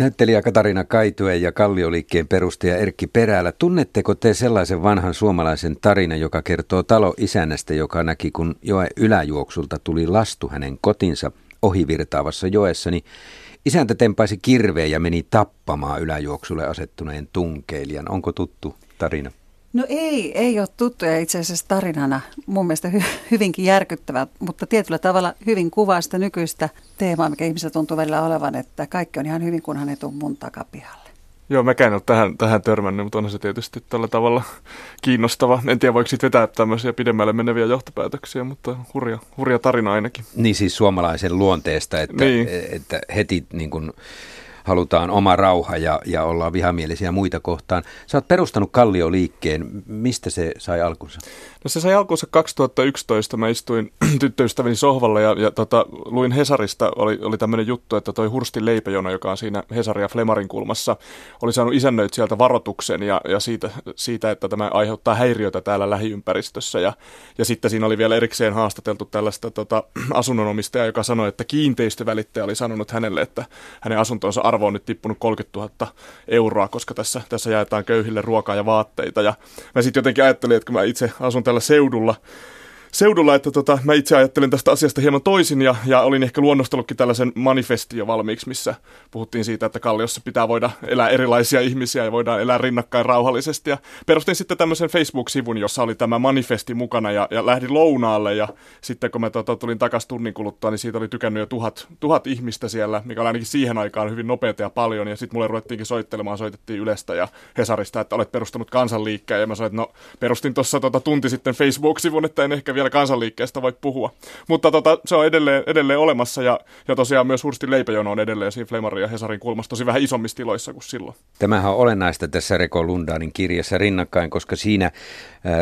Näyttelijä Katarina Kaitue ja Kallioliikkeen perustaja Erkki Perälä. Tunnetteko te sellaisen vanhan suomalaisen tarinan, joka kertoo talo isännästä, joka näki, kun joe yläjuoksulta tuli lastu hänen kotinsa ohivirtaavassa joessa, niin isäntä tempaisi kirveen ja meni tappamaan yläjuoksulle asettuneen tunkeilijan. Onko tuttu tarina? No ei, ei ole tuttuja itse asiassa tarinana. Mun mielestä hy, hyvinkin järkyttävä, mutta tietyllä tavalla hyvin kuvaa sitä nykyistä teemaa, mikä ihmisellä tuntuu välillä olevan, että kaikki on ihan hyvin, kunhan ne tuu mun takapihalle. Joo, mäkään en ole tähän, tähän törmännyt, mutta on se tietysti tällä tavalla kiinnostava. En tiedä, voiko siitä vetää tämmöisiä pidemmälle meneviä johtopäätöksiä, mutta hurja, hurja tarina ainakin. Niin siis suomalaisen luonteesta, että, niin. että heti niin kuin halutaan oma rauha ja, ja ollaan vihamielisiä muita kohtaan. Sä oot perustanut Kallio-liikkeen. Mistä se sai alkunsa? No se sai alkunsa 2011. Mä istuin tyttöystäväni sohvalla ja, ja tota, luin Hesarista, oli, oli tämmöinen juttu, että toi Hurstin leipäjono, joka on siinä Hesaria Flemarin kulmassa, oli saanut sieltä varoituksen ja, ja siitä, siitä, että tämä aiheuttaa häiriötä täällä lähiympäristössä. Ja, ja sitten siinä oli vielä erikseen haastateltu tällaista tota, asunnonomistajaa, joka sanoi, että kiinteistövälittäjä oli sanonut hänelle, että hänen asuntonsa arvo on nyt tippunut 30 000 euroa, koska tässä, tässä jaetaan köyhille ruokaa ja vaatteita. Ja mä sitten jotenkin ajattelin, että kun mä itse asun tällä seudulla, seudulla, että tota, mä itse ajattelen tästä asiasta hieman toisin ja, ja olin ehkä luonnostellutkin tällaisen manifestin jo valmiiksi, missä puhuttiin siitä, että Kalliossa pitää voida elää erilaisia ihmisiä ja voidaan elää rinnakkain rauhallisesti. Ja perustin sitten tämmöisen Facebook-sivun, jossa oli tämä manifesti mukana ja, ja lähdin lounaalle ja sitten kun mä tota, tulin takaisin tunnin kuluttua, niin siitä oli tykännyt jo tuhat, tuhat ihmistä siellä, mikä oli ainakin siihen aikaan hyvin nopeata ja paljon. Ja sitten mulle ruvettiinkin soittelemaan, soitettiin Ylestä ja Hesarista, että olet perustanut kansanliikkeen ja mä sanoin, että no perustin tuossa tota, tunti sitten Facebook-sivun, että en ehkä vielä kansanliikkeestä voi puhua. Mutta tota, se on edelleen, edelleen olemassa ja, ja tosiaan myös Hurstin leipäjono on edelleen siinä Flemarin ja Hesarin kulmassa tosi vähän isommissa tiloissa kuin silloin. Tämähän on olennaista tässä Reko Lundanin kirjassa rinnakkain, koska siinä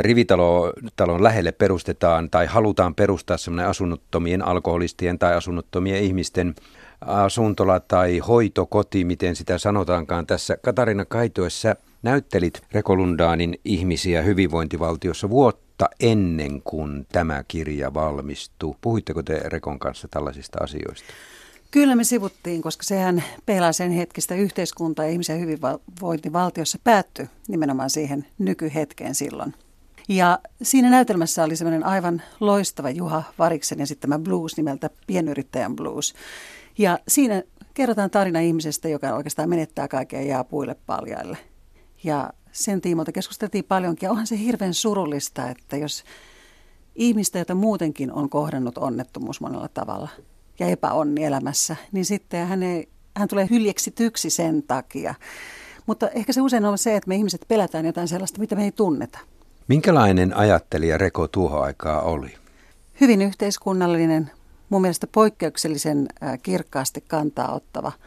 rivitalon lähelle perustetaan tai halutaan perustaa semmoinen asunnottomien alkoholistien tai asunnottomien ihmisten asuntola tai hoitokoti, miten sitä sanotaankaan tässä. Katarina Kaitoessa näyttelit Rekolundaanin ihmisiä hyvinvointivaltiossa vuotta ennen kuin tämä kirja valmistui. Puhuitteko te Rekon kanssa tällaisista asioista? Kyllä me sivuttiin, koska sehän pelaa sen hetkistä yhteiskuntaa ja ihmisen hyvinvointivaltiossa päättyi nimenomaan siihen nykyhetkeen silloin. Ja siinä näytelmässä oli semmoinen aivan loistava Juha Variksen esittämä blues nimeltä Pienyrittäjän blues. Ja siinä kerrotaan tarina ihmisestä, joka oikeastaan menettää kaiken ja jää puille paljaille. Ja sen tiimoilta keskusteltiin paljonkin. Ja onhan se hirveän surullista, että jos ihmistä, jota muutenkin on kohdannut onnettomuus monella tavalla ja epäonni elämässä, niin sitten hän, ei, hän tulee hyljeksityksi sen takia. Mutta ehkä se usein on se, että me ihmiset pelätään jotain sellaista, mitä me ei tunneta. Minkälainen ajattelija Reko tuohon aikaa oli? Hyvin yhteiskunnallinen, mun mielestä poikkeuksellisen kirkkaasti kantaa ottava –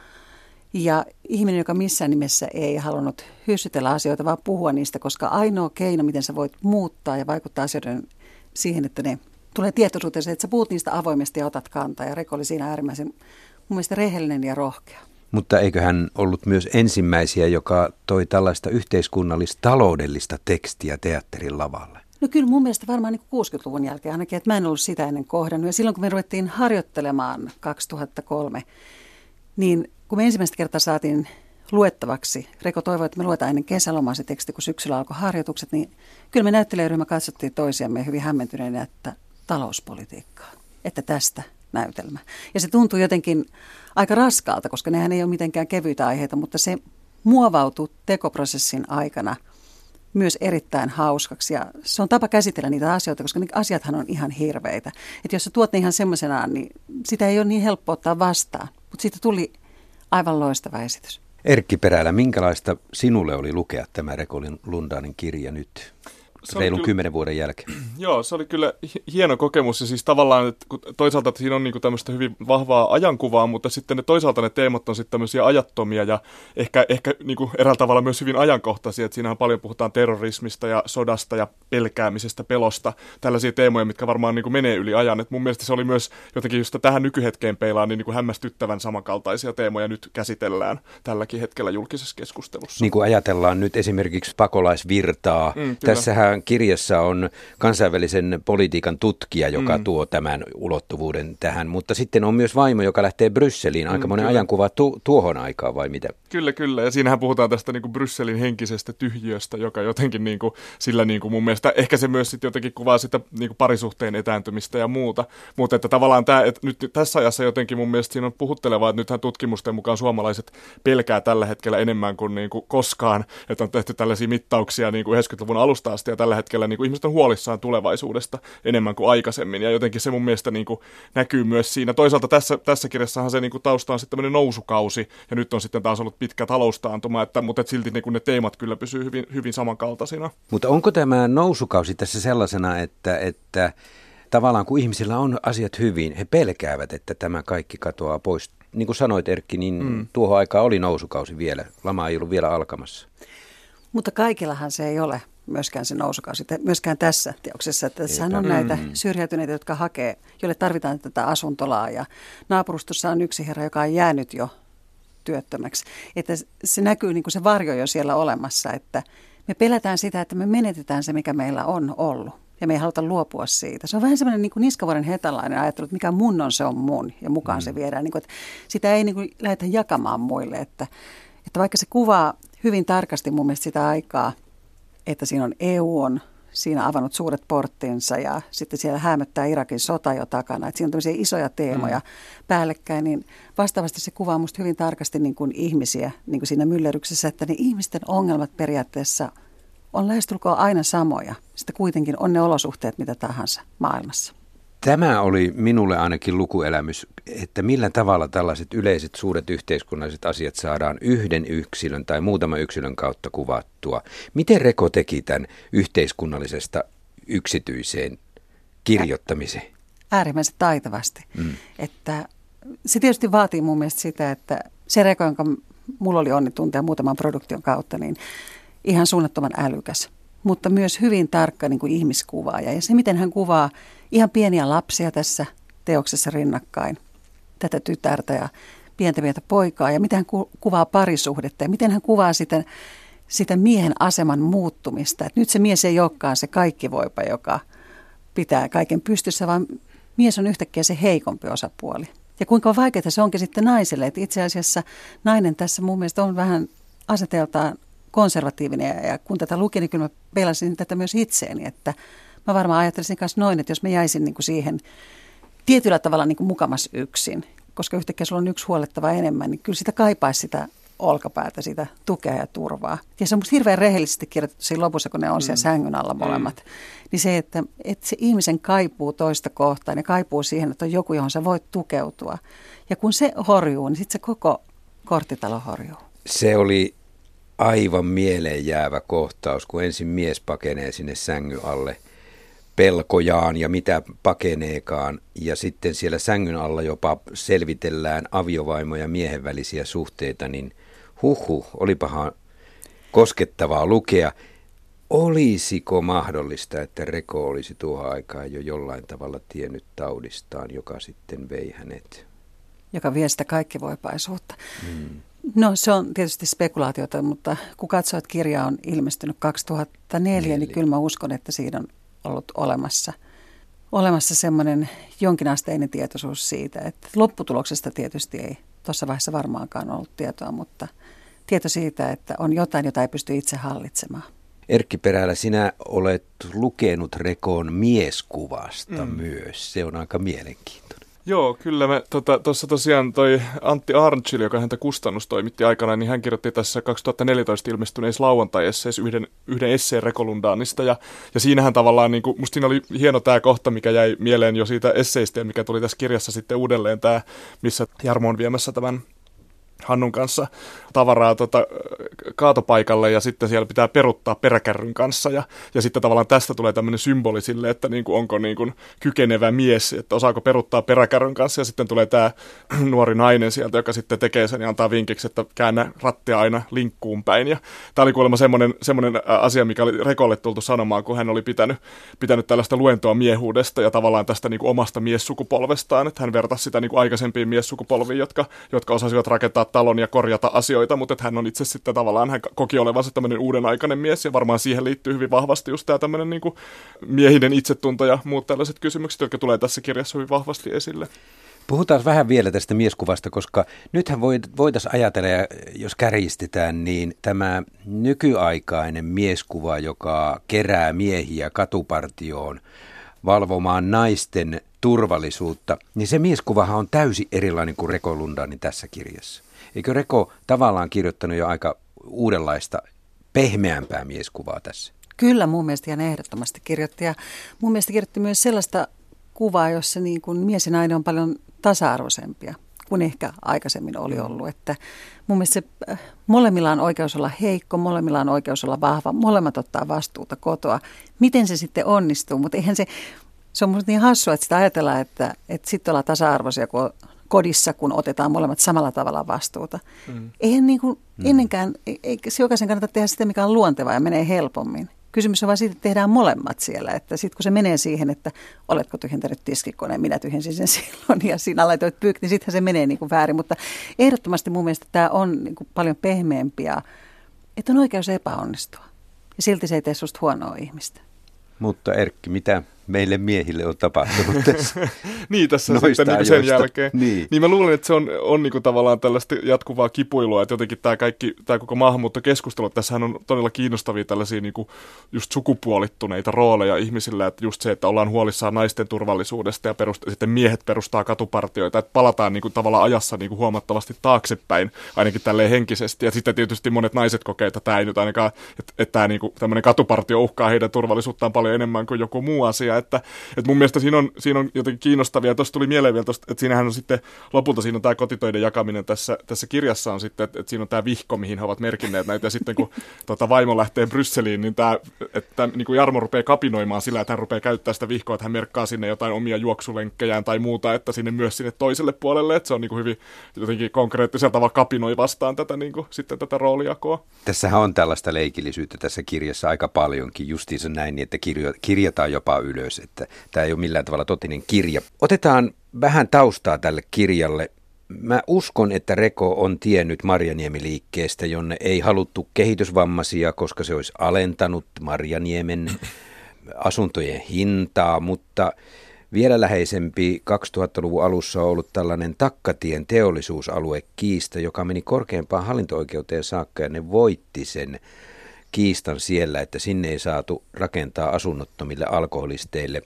ja ihminen, joka missään nimessä ei halunnut hyssytellä asioita, vaan puhua niistä, koska ainoa keino, miten sä voit muuttaa ja vaikuttaa asioiden siihen, että ne tulee tietoisuuteen, että sä puhut niistä avoimesti ja otat kantaa. Ja Reko oli siinä äärimmäisen mun mielestä rehellinen ja rohkea. Mutta eikö hän ollut myös ensimmäisiä, joka toi tällaista yhteiskunnallista-taloudellista tekstiä teatterin lavalle? No kyllä mun mielestä varmaan niin 60-luvun jälkeen ainakin, että mä en ollut sitä ennen kohdannut. Ja silloin kun me ruvettiin harjoittelemaan 2003, niin kun me ensimmäistä kertaa saatiin luettavaksi, Reko toivoi, että me luetaan ennen kesälomaa se teksti, kun syksyllä alkoi harjoitukset, niin kyllä me näyttelijäryhmä katsottiin toisiamme hyvin hämmentyneenä, että talouspolitiikkaa, että tästä näytelmä. Ja se tuntui jotenkin aika raskaalta, koska nehän ei ole mitenkään kevyitä aiheita, mutta se muovautui tekoprosessin aikana myös erittäin hauskaksi. Ja se on tapa käsitellä niitä asioita, koska ne asiathan on ihan hirveitä. Että jos sä tuot ne ihan semmoisenaan, niin sitä ei ole niin helppo ottaa vastaan. Mutta siitä tuli Aivan loistava esitys. Erkki Perälä, minkälaista sinulle oli lukea tämä Rekolin Lundanin kirja nyt? Reilun kyllä, kymmenen vuoden jälkeen. Joo, se oli kyllä hieno kokemus ja siis tavallaan, että toisaalta että siinä on niin tämmöistä hyvin vahvaa ajankuvaa, mutta sitten ne, toisaalta ne teemat on sitten tämmöisiä ajattomia ja ehkä, ehkä niin kuin eräällä tavalla myös hyvin ajankohtaisia, että siinähän paljon puhutaan terrorismista ja sodasta ja pelkäämisestä, pelosta, tällaisia teemoja, mitkä varmaan niin kuin menee yli ajan. Et mun mielestä se oli myös jotenkin just tähän nykyhetkeen peilaan niin, niin kuin hämmästyttävän samankaltaisia teemoja nyt käsitellään tälläkin hetkellä julkisessa keskustelussa. Niin kuin ajatellaan nyt esimerkiksi pakolaisvirtaa. Mm, Tässähän kirjassa on kansainvälisen politiikan tutkija, joka mm. tuo tämän ulottuvuuden tähän, mutta sitten on myös vaimo, joka lähtee Brysseliin. Aika mm, monen ajankuva tu- tuohon aikaan vai mitä? Kyllä, kyllä. Ja siinähän puhutaan tästä niin kuin Brysselin henkisestä tyhjiöstä, joka jotenkin niin kuin, sillä niin kuin mun mielestä, ehkä se myös sitten jotenkin kuvaa sitä niin kuin parisuhteen etääntymistä ja muuta. Mutta että tavallaan tämä, että nyt tässä ajassa jotenkin mun mielestä siinä on puhuttelevaa, että nythän tutkimusten mukaan suomalaiset pelkää tällä hetkellä enemmän kuin, niin kuin koskaan, että on tehty tällaisia mittauksia niin kuin 90-luvun alusta asti ja tällä hetkellä niin kuin ihmiset on huolissaan tulevaisuudesta enemmän kuin aikaisemmin. Ja jotenkin se mun mielestä niin kuin näkyy myös siinä. Toisaalta tässä, tässä kirjassahan se niin kuin tausta on sitten tämmöinen nousukausi ja nyt on sitten taas ollut pitkä taloustaantuma, että, mutta että silti niin kuin ne teemat kyllä pysyy hyvin, hyvin samankaltaisina. Mutta onko tämä nousukausi tässä sellaisena, että, että tavallaan kun ihmisillä on asiat hyvin, he pelkäävät, että tämä kaikki katoaa pois. Niin kuin sanoit Erkki, niin mm. tuohon aikaan oli nousukausi vielä, lama ei ollut vielä alkamassa. Mutta kaikillahan se ei ole myöskään se nousukausi, myöskään tässä teoksessa. Että tässä on näitä mm. syrjäytyneitä, jotka hakee, joille tarvitaan tätä asuntolaa ja naapurustossa on yksi herra, joka on jäänyt jo työttömäksi. Että se näkyy niin kuin se varjo jo siellä olemassa, että me pelätään sitä, että me menetetään se, mikä meillä on ollut. Ja me ei haluta luopua siitä. Se on vähän semmoinen niin niskavuoren hetalainen ajattelu, että mikä mun on, se on mun. Ja mukaan mm. se viedään. Niin kuin, että sitä ei niin kuin lähdetä jakamaan muille. Että, että vaikka se kuvaa hyvin tarkasti mun mielestä sitä aikaa, että siinä on EU on siinä avannut suuret porttinsa ja sitten siellä hämöttää Irakin sota jo takana. Että siinä on tämmöisiä isoja teemoja mm. päällekkäin, niin vastaavasti se kuvaa musta hyvin tarkasti niin kuin ihmisiä niin kuin siinä myllerryksessä, että ne ihmisten ongelmat periaatteessa on lähestulkoon aina samoja. Sitten kuitenkin on ne olosuhteet mitä tahansa maailmassa. Tämä oli minulle ainakin lukuelämys, että millä tavalla tällaiset yleiset suuret yhteiskunnalliset asiat saadaan yhden yksilön tai muutaman yksilön kautta kuvattua. Miten Reko teki tämän yhteiskunnallisesta yksityiseen kirjoittamiseen? Äärimmäisen taitavasti. Mm. Että se tietysti vaatii mun mielestä sitä, että se Reko, jonka mulla oli onni tuntea muutaman produktion kautta, niin ihan suunnattoman älykäs, mutta myös hyvin tarkka niin kuin ihmiskuvaaja. Ja se, miten hän kuvaa ihan pieniä lapsia tässä teoksessa rinnakkain, tätä tytärtä ja pientä pientä poikaa ja miten hän ku- kuvaa parisuhdetta ja miten hän kuvaa sitä, sitä miehen aseman muuttumista. Et nyt se mies ei olekaan se kaikki voipa, joka pitää kaiken pystyssä, vaan mies on yhtäkkiä se heikompi osapuoli. Ja kuinka vaikeaa se onkin sitten naiselle, että itse asiassa nainen tässä mun mielestä on vähän aseteltaan konservatiivinen ja, kun tätä lukin, niin kyllä mä pelasin tätä myös itseeni, että mä varmaan ajattelisin myös noin, että jos mä jäisin niin kuin siihen tietyllä tavalla niin kuin mukamas yksin, koska yhtäkkiä sulla on yksi huolettava enemmän, niin kyllä sitä kaipaisi sitä olkapäätä, sitä tukea ja turvaa. Ja se on musta hirveän rehellisesti kirjoitettu siinä lopussa, kun ne on siellä mm. sängyn alla molemmat. Mm. Niin se, että, että se ihmisen kaipuu toista kohtaan ja kaipuu siihen, että on joku, johon sä voit tukeutua. Ja kun se horjuu, niin sitten se koko korttitalo horjuu. Se oli aivan mieleen jäävä kohtaus, kun ensin mies pakenee sinne sängyn alle – pelkojaan ja mitä pakeneekaan. Ja sitten siellä sängyn alla jopa selvitellään aviovaimo- ja miehen välisiä suhteita, niin huhu, olipahan koskettavaa lukea. Olisiko mahdollista, että Reko olisi tuohon aikaan jo jollain tavalla tiennyt taudistaan, joka sitten vei hänet? Joka vie sitä kaikkivoipaisuutta. Hmm. No se on tietysti spekulaatiota, mutta kun katsoo, että kirja on ilmestynyt 2004, Neljä. niin kyllä mä uskon, että siinä on ollut olemassa, olemassa semmoinen jonkinasteinen tietoisuus siitä, että lopputuloksesta tietysti ei tuossa vaiheessa varmaankaan ollut tietoa, mutta tieto siitä, että on jotain, jota ei pysty itse hallitsemaan. Erkki Perälä, sinä olet lukenut Rekon mieskuvasta mm. myös. Se on aika mielenkiintoinen. Joo, kyllä me tuossa tota, tosiaan toi Antti Arnchil, joka häntä kustannustoimitti aikana, niin hän kirjoitti tässä 2014 ilmestyneessä lauantai yhden, yhden esseen Rekolundaanista ja, ja siinähän tavallaan, niin kuin, musta siinä oli hieno tämä kohta, mikä jäi mieleen jo siitä esseistä mikä tuli tässä kirjassa sitten uudelleen tämä, missä Jarmo on viemässä tämän Hannun kanssa tavaraa tota, kaatopaikalle ja sitten siellä pitää peruttaa peräkärryn kanssa. Ja, ja sitten tavallaan tästä tulee tämmöinen symboli sille, että niin kuin, onko niin kuin kykenevä mies, että osaako peruttaa peräkärryn kanssa. Ja sitten tulee tämä nuori nainen sieltä, joka sitten tekee sen ja antaa vinkiksi, että käännä rattia aina linkkuun päin. Ja tämä oli kuulemma semmoinen, semmoinen asia, mikä oli Rekolle tultu sanomaan, kun hän oli pitänyt, pitänyt tällaista luentoa miehuudesta ja tavallaan tästä niin kuin omasta miessukupolvestaan, että hän vertasi sitä niin kuin aikaisempiin miessukupolviin, jotka, jotka osasivat rakentaa talon ja korjata asioita, mutta että hän on itse sitten tavallaan, hän koki olevansa tämmöinen uuden aikainen mies ja varmaan siihen liittyy hyvin vahvasti just tämä tämmöinen niin kuin miehinen itsetunto ja muut tällaiset kysymykset, jotka tulee tässä kirjassa hyvin vahvasti esille. Puhutaan vähän vielä tästä mieskuvasta, koska nythän voitaisiin ajatella, jos kärjistetään, niin tämä nykyaikainen mieskuva, joka kerää miehiä katupartioon valvomaan naisten turvallisuutta, niin se mieskuvahan on täysin erilainen kuin Reko Lundanin tässä kirjassa. Eikö Reko tavallaan kirjoittanut jo aika uudenlaista, pehmeämpää mieskuvaa tässä? Kyllä mun mielestä ihan ehdottomasti kirjoitti. Ja mun mielestä kirjoitti myös sellaista kuvaa, jossa niin kuin mies ja nainen on paljon tasa-arvoisempia kuin ehkä aikaisemmin oli mm. ollut. Että mun mielestä se, äh, molemmilla on oikeus olla heikko, molemmilla on oikeus olla vahva, molemmat ottaa vastuuta kotoa. Miten se sitten onnistuu, mutta eihän se, se on minusta niin hassua, että sitä ajatellaan, että, että sitten ollaan tasa-arvoisia kun kodissa, kun otetaan molemmat samalla tavalla vastuuta. Mm. Eihän niin kuin mm. ennenkään, eikä se jokaisen kannata tehdä sitä, mikä on luontevaa ja menee helpommin. Kysymys on vain siitä, että tehdään molemmat siellä. Että sitten kun se menee siihen, että oletko tyhjentänyt tiskikoneen, minä tyhjensin sen silloin ja sinä laitoit pyykki, niin sittenhän se menee niin kuin väärin. Mutta ehdottomasti mun mielestä tämä on niin kuin paljon pehmeämpiä, että on oikeus epäonnistua. Ja silti se ei tee susta huonoa ihmistä. Mutta Erkki, mitä meille miehille on tapahtunut tässä. niin, tässä sitten niin sen jälkeen. Niin. niin mä luulen, että se on, on niin kuin tavallaan tällaista jatkuvaa kipuilua, että jotenkin tämä kaikki, tämä koko maahanmuuttokeskustelu, tässähän on todella kiinnostavia tällaisia niin kuin just sukupuolittuneita rooleja ihmisillä, että just se, että ollaan huolissaan naisten turvallisuudesta ja perust, sitten miehet perustaa katupartioita, että palataan niin kuin tavallaan ajassa niin kuin huomattavasti taaksepäin, ainakin tälleen henkisesti. Ja sitten tietysti monet naiset kokee, että tämä ei nyt ainakaan, että, että tämä niin kuin, tämmöinen katupartio uhkaa heidän turvallisuuttaan paljon enemmän kuin joku muu asia, että, että mun mielestä siinä on, siinä on jotenkin kiinnostavia. Tuossa tuli mieleen vielä, tosta, että siinähän on sitten lopulta siinä on tämä kotitöiden jakaminen tässä, tässä kirjassa on sitten, että, että siinä on tämä vihko, mihin he ovat merkinneet näitä. Ja sitten kun tota, vaimo lähtee Brysseliin, niin, tämä, että, niin kuin Jarmo rupeaa kapinoimaan sillä, että hän rupeaa käyttämään sitä vihkoa, että hän merkkaa sinne jotain omia juoksulenkkejään tai muuta, että sinne myös sinne toiselle puolelle, että se on niin kuin hyvin jotenkin konkreettisella tavalla kapinoi vastaan tätä, niin kuin, sitten tätä roolijakoa. Tässähän on tällaista leikillisyyttä tässä kirjassa aika paljonkin, justiinsa näin, niin että kirjo, kirjataan jopa ylös myös, että tämä ei ole millään tavalla totinen kirja. Otetaan vähän taustaa tälle kirjalle. Mä uskon, että Reko on tiennyt Marjaniemi-liikkeestä, jonne ei haluttu kehitysvammaisia, koska se olisi alentanut Marjaniemen asuntojen hintaa, mutta vielä läheisempi 2000-luvun alussa on ollut tällainen Takkatien teollisuusalue kiista, joka meni korkeimpaan hallinto-oikeuteen saakka ja ne voitti sen kiistan siellä, että sinne ei saatu rakentaa asunnottomille alkoholisteille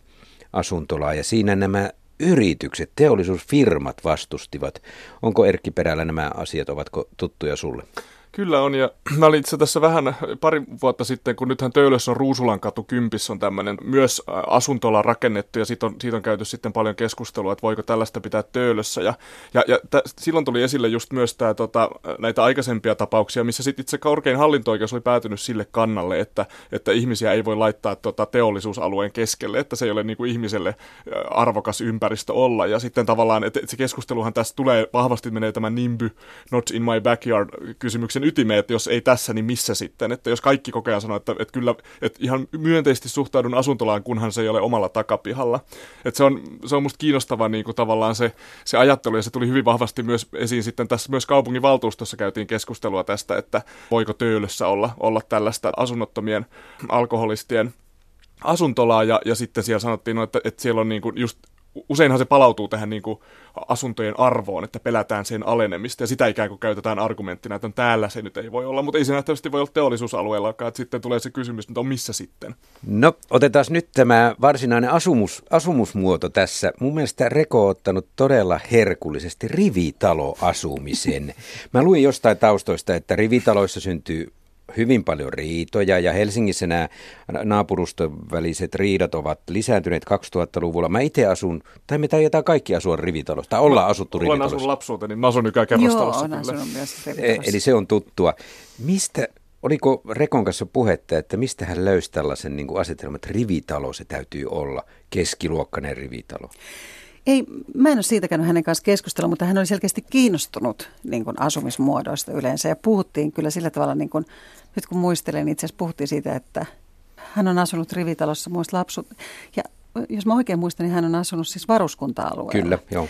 asuntolaa. Ja siinä nämä yritykset, teollisuusfirmat vastustivat. Onko Erkki Perällä nämä asiat, ovatko tuttuja sulle? Kyllä on, ja mä olin itse tässä vähän pari vuotta sitten, kun nythän Töölössä on Ruusulan katu Kympissä on tämmöinen myös asuntola rakennettu, ja siitä on, siitä on käyty sitten paljon keskustelua, että voiko tällaista pitää Töölössä, ja, ja, ja t- silloin tuli esille just myös tää, tota, näitä aikaisempia tapauksia, missä sitten itse korkein hallinto-oikeus oli päätynyt sille kannalle, että, että ihmisiä ei voi laittaa tota, teollisuusalueen keskelle, että se ei ole niin kuin ihmiselle arvokas ympäristö olla, ja sitten tavallaan, että, että se keskusteluhan tässä tulee, vahvasti menee tämä NIMBY, Not in my backyard kysymyksen ytimeen, että jos ei tässä, niin missä sitten? Että jos kaikki koko ajan sanoo, että, että kyllä, että ihan myönteisesti suhtaudun asuntolaan, kunhan se ei ole omalla takapihalla. Että se on, se on musta kiinnostava niin kuin tavallaan se, se ajattelu, ja se tuli hyvin vahvasti myös esiin sitten tässä myös kaupungin valtuustossa käytiin keskustelua tästä, että voiko Töölössä olla, olla tällaista asunnottomien alkoholistien asuntolaa, ja, ja sitten siellä sanottiin, no, että, että siellä on niin kuin just useinhan se palautuu tähän niin kuin asuntojen arvoon, että pelätään sen alenemista ja sitä ikään kuin käytetään argumenttina, että täällä se nyt ei voi olla, mutta ei se nähtävästi voi olla teollisuusalueellakaan, että sitten tulee se kysymys, että on missä sitten? No otetaan nyt tämä varsinainen asumus, asumusmuoto tässä. Mun mielestä Reko on ottanut todella herkullisesti rivitaloasumisen. Mä luin jostain taustoista, että rivitaloissa syntyy hyvin paljon riitoja ja Helsingissä nämä naapuruston väliset riidat ovat lisääntyneet 2000-luvulla. Mä itse asun, tai me taidetaan kaikki asua rivitalossa, tai ollaan asuttu Olen rivitalossa. asunut lapsuuteen, niin mä asun nykyään kerrostalossa. Joo, asunut myös e, Eli se on tuttua. Mistä, oliko Rekon kanssa puhetta, että mistä hän löysi tällaisen niin kuin asetelman, että rivitalo se täytyy olla, keskiluokkainen rivitalo? Ei, mä en ole siitä käynyt hänen kanssa keskustella, mutta hän oli selkeästi kiinnostunut niin kuin asumismuodoista yleensä. Ja puhuttiin kyllä sillä tavalla, niin kuin, nyt kun muistelen, itse asiassa puhuttiin siitä, että hän on asunut rivitalossa muista lapsut. Ja jos mä oikein muistan, niin hän on asunut siis varuskunta-alueella. Kyllä, joo.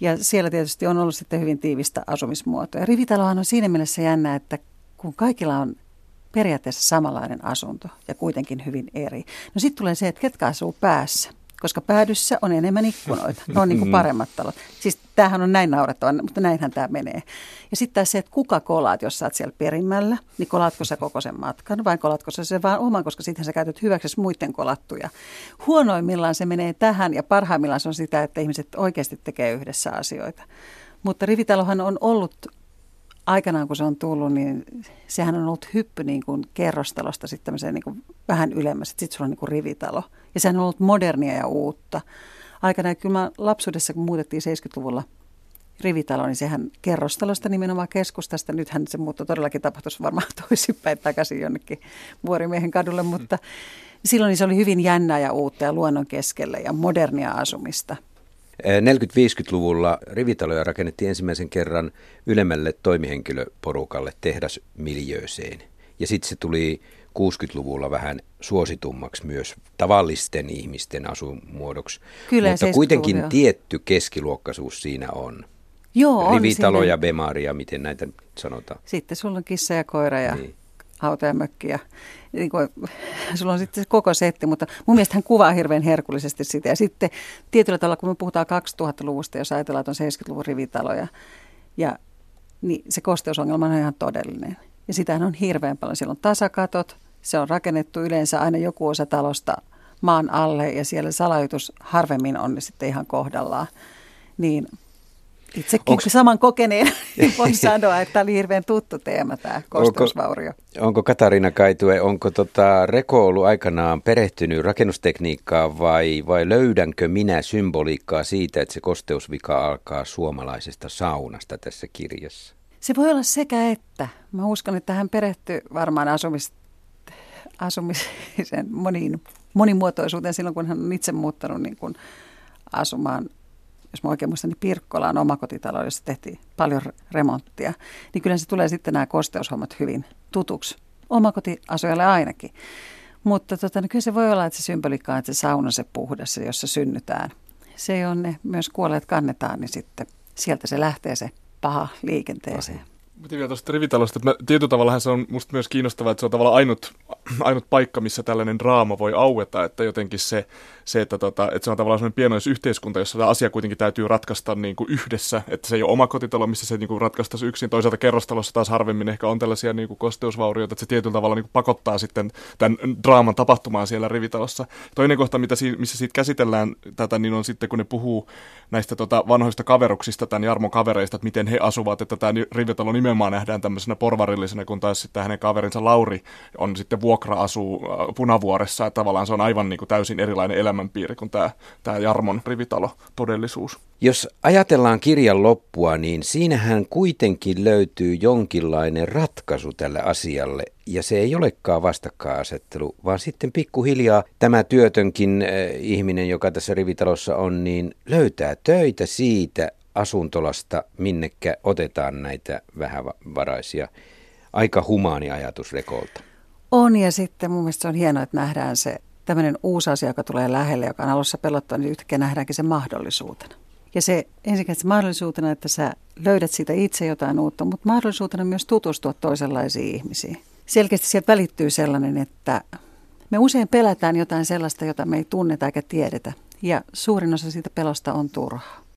Ja siellä tietysti on ollut sitten hyvin tiivistä asumismuotoa. Ja rivitalohan on siinä mielessä jännä, että kun kaikilla on periaatteessa samanlainen asunto ja kuitenkin hyvin eri. No sitten tulee se, että ketkä asuu päässä koska päädyssä on enemmän ikkunoita. Ne on niin kuin paremmat talot. Siis tämähän on näin naurettava, mutta näinhän tämä menee. Ja sitten se, että kuka kolaat, jos sä oot siellä perimmällä, niin kolaatko sä koko sen matkan vai kolaatko sä sen vaan oman, koska sitten sä käytät hyväksi muiden kolattuja. Huonoimmillaan se menee tähän ja parhaimmillaan se on sitä, että ihmiset oikeasti tekee yhdessä asioita. Mutta rivitalohan on ollut aikanaan, kun se on tullut, niin sehän on ollut hyppy niin kuin kerrostalosta sitten niin kuin vähän ylemmäs. Sitten sulla on niin kuin rivitalo. Ja sehän on ollut modernia ja uutta. Aikanaan kyllä mä lapsuudessa, kun muutettiin 70-luvulla rivitalo, niin sehän kerrostalosta nimenomaan keskustasta. Nythän se muutto todellakin tapahtuisi varmaan toisinpäin takaisin jonnekin Vuorimiehen kadulle, mutta silloin niin se oli hyvin jännää ja uutta ja luonnon keskellä ja modernia asumista. 40-50-luvulla rivitaloja rakennettiin ensimmäisen kerran ylemmälle toimihenkilöporukalle tehdasmiljööseen. Ja sitten se tuli 60-luvulla vähän suositummaksi myös tavallisten ihmisten asumuodoksi. Kyllä, Mutta kuitenkin jo. tietty keskiluokkaisuus siinä on. Joo, Rivitalo on ja bemaria, miten näitä sanotaan. Sitten sulla on kissa ja koira ja niin auto ja mökki ja niin kuin, sulla on sitten koko setti, mutta mun mielestä hän kuvaa hirveän herkullisesti sitä. Ja sitten tietyllä tavalla, kun me puhutaan 2000-luvusta, jos ajatellaan, että on 70-luvun rivitaloja, ja, niin se kosteusongelma on ihan todellinen. Ja sitähän on hirveän paljon. Siellä on tasakatot, se on rakennettu yleensä aina joku osa talosta maan alle ja siellä salajutus harvemmin on sitten ihan kohdallaan. Niin Itsekin Onks... saman kokeneen voin sanoa, että tämä oli hirveän tuttu teema tämä kosteusvaurio. Onko, onko Katariina Kaitue, onko tota Reko ollut aikanaan perehtynyt rakennustekniikkaan vai, vai löydänkö minä symboliikkaa siitä, että se kosteusvika alkaa suomalaisesta saunasta tässä kirjassa? Se voi olla sekä että. Mä uskon, että hän perehtyy varmaan asumis, asumisen moniin, monimuotoisuuteen silloin, kun hän on itse muuttanut niin kuin asumaan jos mä oikein muistan, niin Pirkkolaan omakotitalo, jossa tehtiin paljon remonttia, niin kyllä se tulee sitten nämä kosteushommat hyvin tutuksi. Omakotiasujalle ainakin. Mutta tota, no kyllä se voi olla, että se symbolika on, että se sauna se puhdas, jossa synnytään. Se on ne myös kuolleet kannetaan, niin sitten sieltä se lähtee se paha liikenteeseen. Pahin. Mutta vielä tuosta rivitalosta, että mä, tietyllä tavalla se on musta myös kiinnostavaa, että se on tavallaan ainut, ainut paikka, missä tällainen draama voi aueta, että jotenkin se, se että, tota, että se on tavallaan sellainen pienoisyhteiskunta, jossa tämä asia kuitenkin täytyy ratkaista niin kuin yhdessä, että se ei ole oma kotitalo, missä se niin kuin ratkaistaisi yksin. Toisaalta kerrostalossa taas harvemmin ehkä on tällaisia niin kuin kosteusvaurioita, että se tietyllä tavalla niin kuin pakottaa sitten tämän draaman tapahtumaan siellä rivitalossa. Toinen kohta, mitä si- missä siitä käsitellään tätä, niin on sitten, kun ne puhuu näistä tota, vanhoista kaveruksista, tämän Jarmon kavereista, että miten he asuvat, että tämä rivitalo nimenomaan nähdään tämmöisenä porvarillisena, kun taas sitten hänen kaverinsa Lauri on sitten vuokra-asuu äh, Punavuoressa, että tavallaan se on aivan niin kuin täysin erilainen elämänpiiri kuin tämä, tämä Jarmon rivitalo todellisuus. Jos ajatellaan kirjan loppua, niin siinähän kuitenkin löytyy jonkinlainen ratkaisu tälle asialle, ja se ei olekaan vastakkainasettelu, vaan sitten pikkuhiljaa tämä työtönkin äh, ihminen, joka tässä rivitalossa on, niin löytää töitä siitä asuntolasta, minnekä otetaan näitä vähävaraisia. Aika humaani ajatus Rekolta. On ja sitten mun mielestä se on hienoa, että nähdään se tämmöinen uusi asia, joka tulee lähelle, joka on alussa pelottaa, niin yhtäkkiä nähdäänkin se mahdollisuutena. Ja se ensinnäkin se mahdollisuutena, että sä löydät siitä itse jotain uutta, mutta mahdollisuutena myös tutustua toisenlaisiin ihmisiin. Selkeästi sieltä välittyy sellainen, että me usein pelätään jotain sellaista, jota me ei tunneta eikä tiedetä. Ja suurin osa siitä pelosta on turhaa.